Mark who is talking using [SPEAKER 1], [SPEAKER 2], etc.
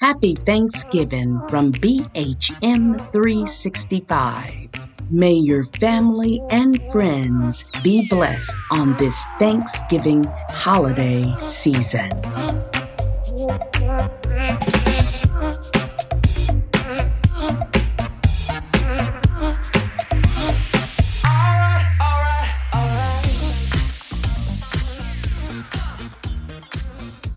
[SPEAKER 1] Happy Thanksgiving from BHM 365. May your family and friends be blessed on this Thanksgiving holiday season.